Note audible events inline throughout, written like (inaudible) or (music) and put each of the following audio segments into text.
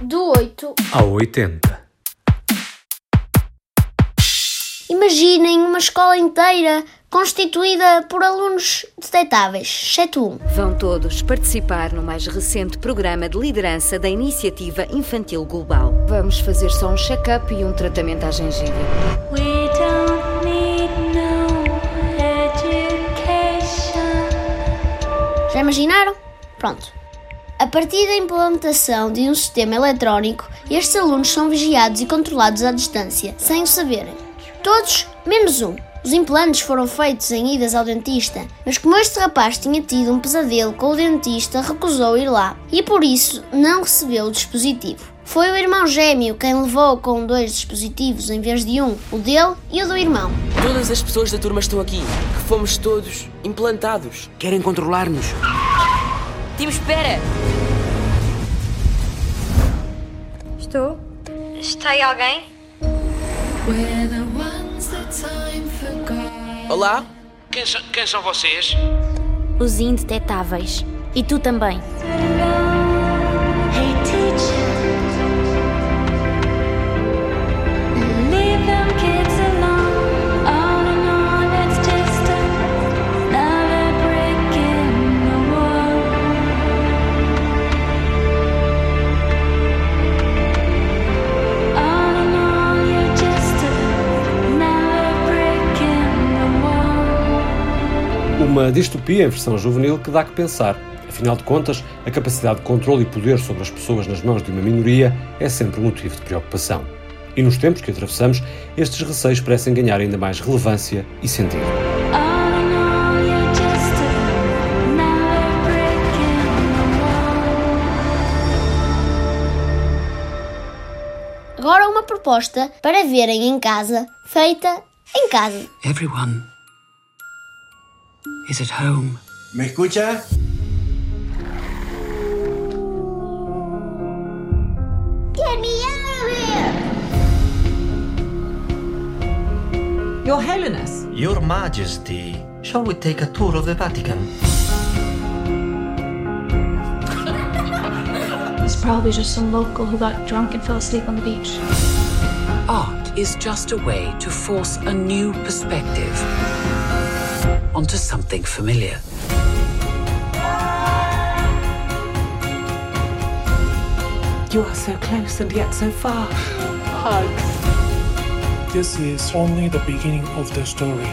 Do 8 ao 80. Imaginem uma escola inteira constituída por alunos detectáveis, exceto um. Vão todos participar no mais recente programa de liderança da Iniciativa Infantil Global. Vamos fazer só um check-up e um tratamento à gengiva. We don't need no education. Já imaginaram? Pronto. A partir da implementação de um sistema eletrónico, estes alunos são vigiados e controlados à distância, sem o saberem. Todos, menos um. Os implantes foram feitos em idas ao dentista, mas como este rapaz tinha tido um pesadelo com o dentista, recusou ir lá e por isso não recebeu o dispositivo. Foi o irmão gêmeo quem levou com dois dispositivos em vez de um, o dele e o do irmão. Todas as pessoas da turma estão aqui, que fomos todos implantados. Querem controlar-nos. Time, espera! Estou? Está aí alguém? Olá? Quem, so- quem são vocês? Os indetetáveis. E tu também. Uma distopia em versão juvenil que dá que pensar. Afinal de contas, a capacidade de controle e poder sobre as pessoas nas mãos de uma minoria é sempre um motivo de preocupação. E nos tempos que atravessamos, estes receios parecem ganhar ainda mais relevância e sentido. Agora uma proposta para verem em casa, feita em casa. Everyone is at home. ¿Me escucha? Get me out of here! Your Holiness, Your Majesty, shall we take a tour of the Vatican? (laughs) It's probably just some local who got drunk and fell asleep on the beach. Art is just a way to force a new perspective onto something familiar. you are so close and yet so far. This is only the beginning of the story.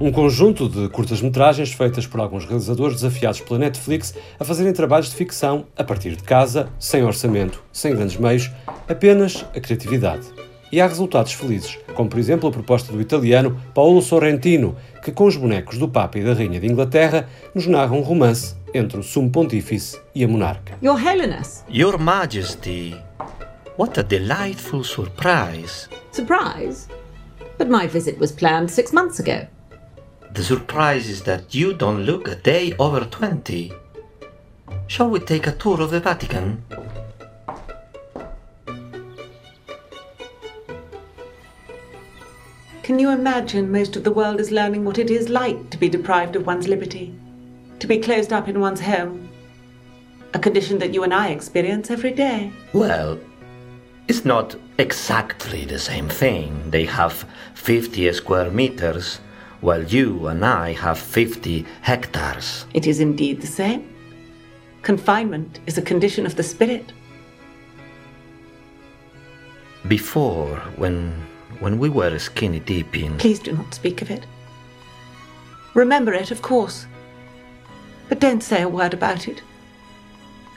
Um conjunto de curtas-metragens feitas por alguns realizadores desafiados pela Netflix a fazerem trabalhos de ficção a partir de casa, sem orçamento, sem grandes meios, apenas a criatividade. E há resultados felizes, como por exemplo a proposta do italiano Paolo Sorrentino, que com os bonecos do Papa e da Rainha de Inglaterra nos narra um romance entre o sumo pontífice e a monarca. Your Holiness, Your Majesty, what a delightful surprise. surprise? But my visit was planned six months ago. The surprise is that you don't look a day over 20. Shall we take a tour of the Vatican? Can you imagine most of the world is learning what it is like to be deprived of one's liberty? To be closed up in one's home? A condition that you and I experience every day. Well, it's not exactly the same thing. They have 50 square meters, while you and I have 50 hectares. It is indeed the same. Confinement is a condition of the spirit. Before, when when we were a skinny deep in Please do not speak of it. Remember it, of course. But don't say a word about it.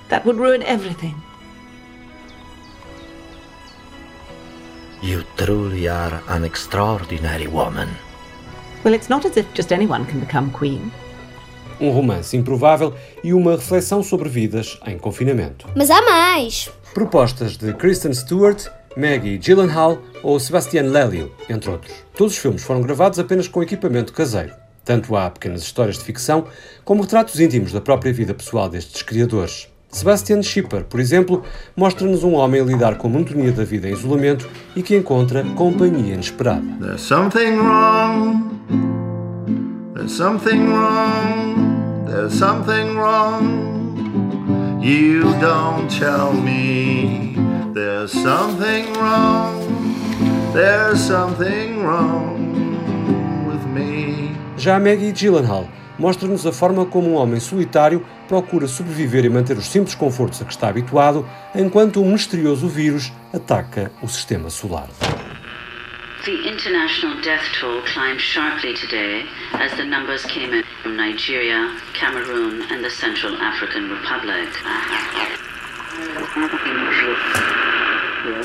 That would ruin everything. you truly are an extraordinary woman. Well, it's not as if just anyone can become queen. Um romance improvável e uma reflexão sobre vidas em confinamento. Mas há mais! Propostas de Kristen Stewart, Maggie Gyllenhaal ou Sebastian Lelio, entre outros. Todos os filmes foram gravados apenas com equipamento caseiro. Tanto há pequenas histórias de ficção, como retratos íntimos da própria vida pessoal destes criadores. Sebastian Schipper, por exemplo, mostra-nos um homem a lidar com a monotonia da vida em isolamento e que encontra companhia inesperada. There's something wrong. There's something wrong. There's something wrong. You don't tell me. There's something wrong. There's something wrong with me. Já Maggie Gyllenhaal mostra-nos a forma como um homem solitário procura sobreviver e manter os simples confortos a que está habituado, enquanto um misterioso vírus ataca o sistema solar. The international death toll climbed sharply today as the numbers came in from Nigeria, Cameroon, and the Central African Republic. We're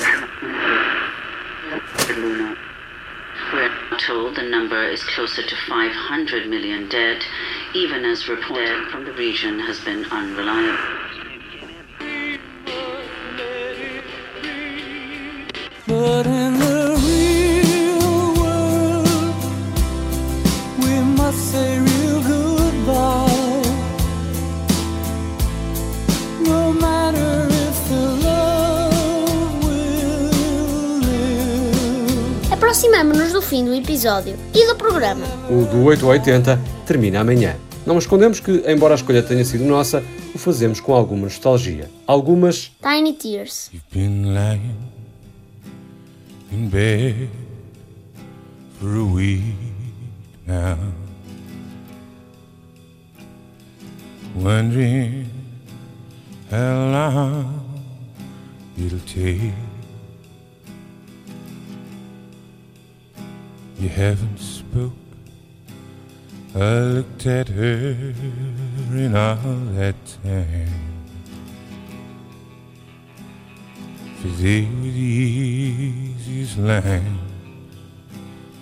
told the number is closer to 500 million dead, even as reported from the region has been unreliable. But fim do episódio e do programa. O do 8 ao 80 termina amanhã. Não escondemos que, embora a escolha tenha sido nossa, o fazemos com alguma nostalgia. Algumas Tiny Tears. Been lying in bed for a week now, wondering how long it'll take. You haven't spoke. I looked at her in all that time. For they were the easiest line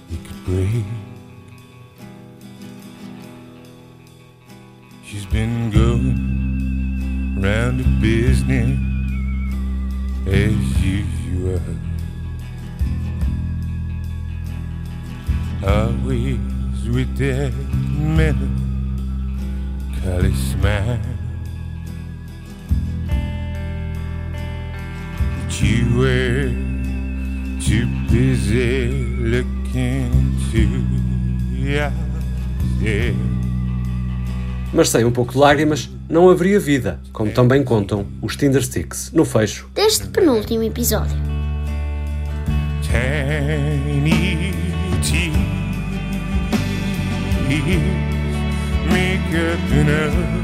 you could break. She's been going round the business as usual. Always with that melancholy smile. But you were too busy looking into yourself. Mas sem um pouco de lágrimas, não haveria vida, como também contam os Tinder Sticks no fecho. Deste penúltimo episódio. Tiny make it dinner.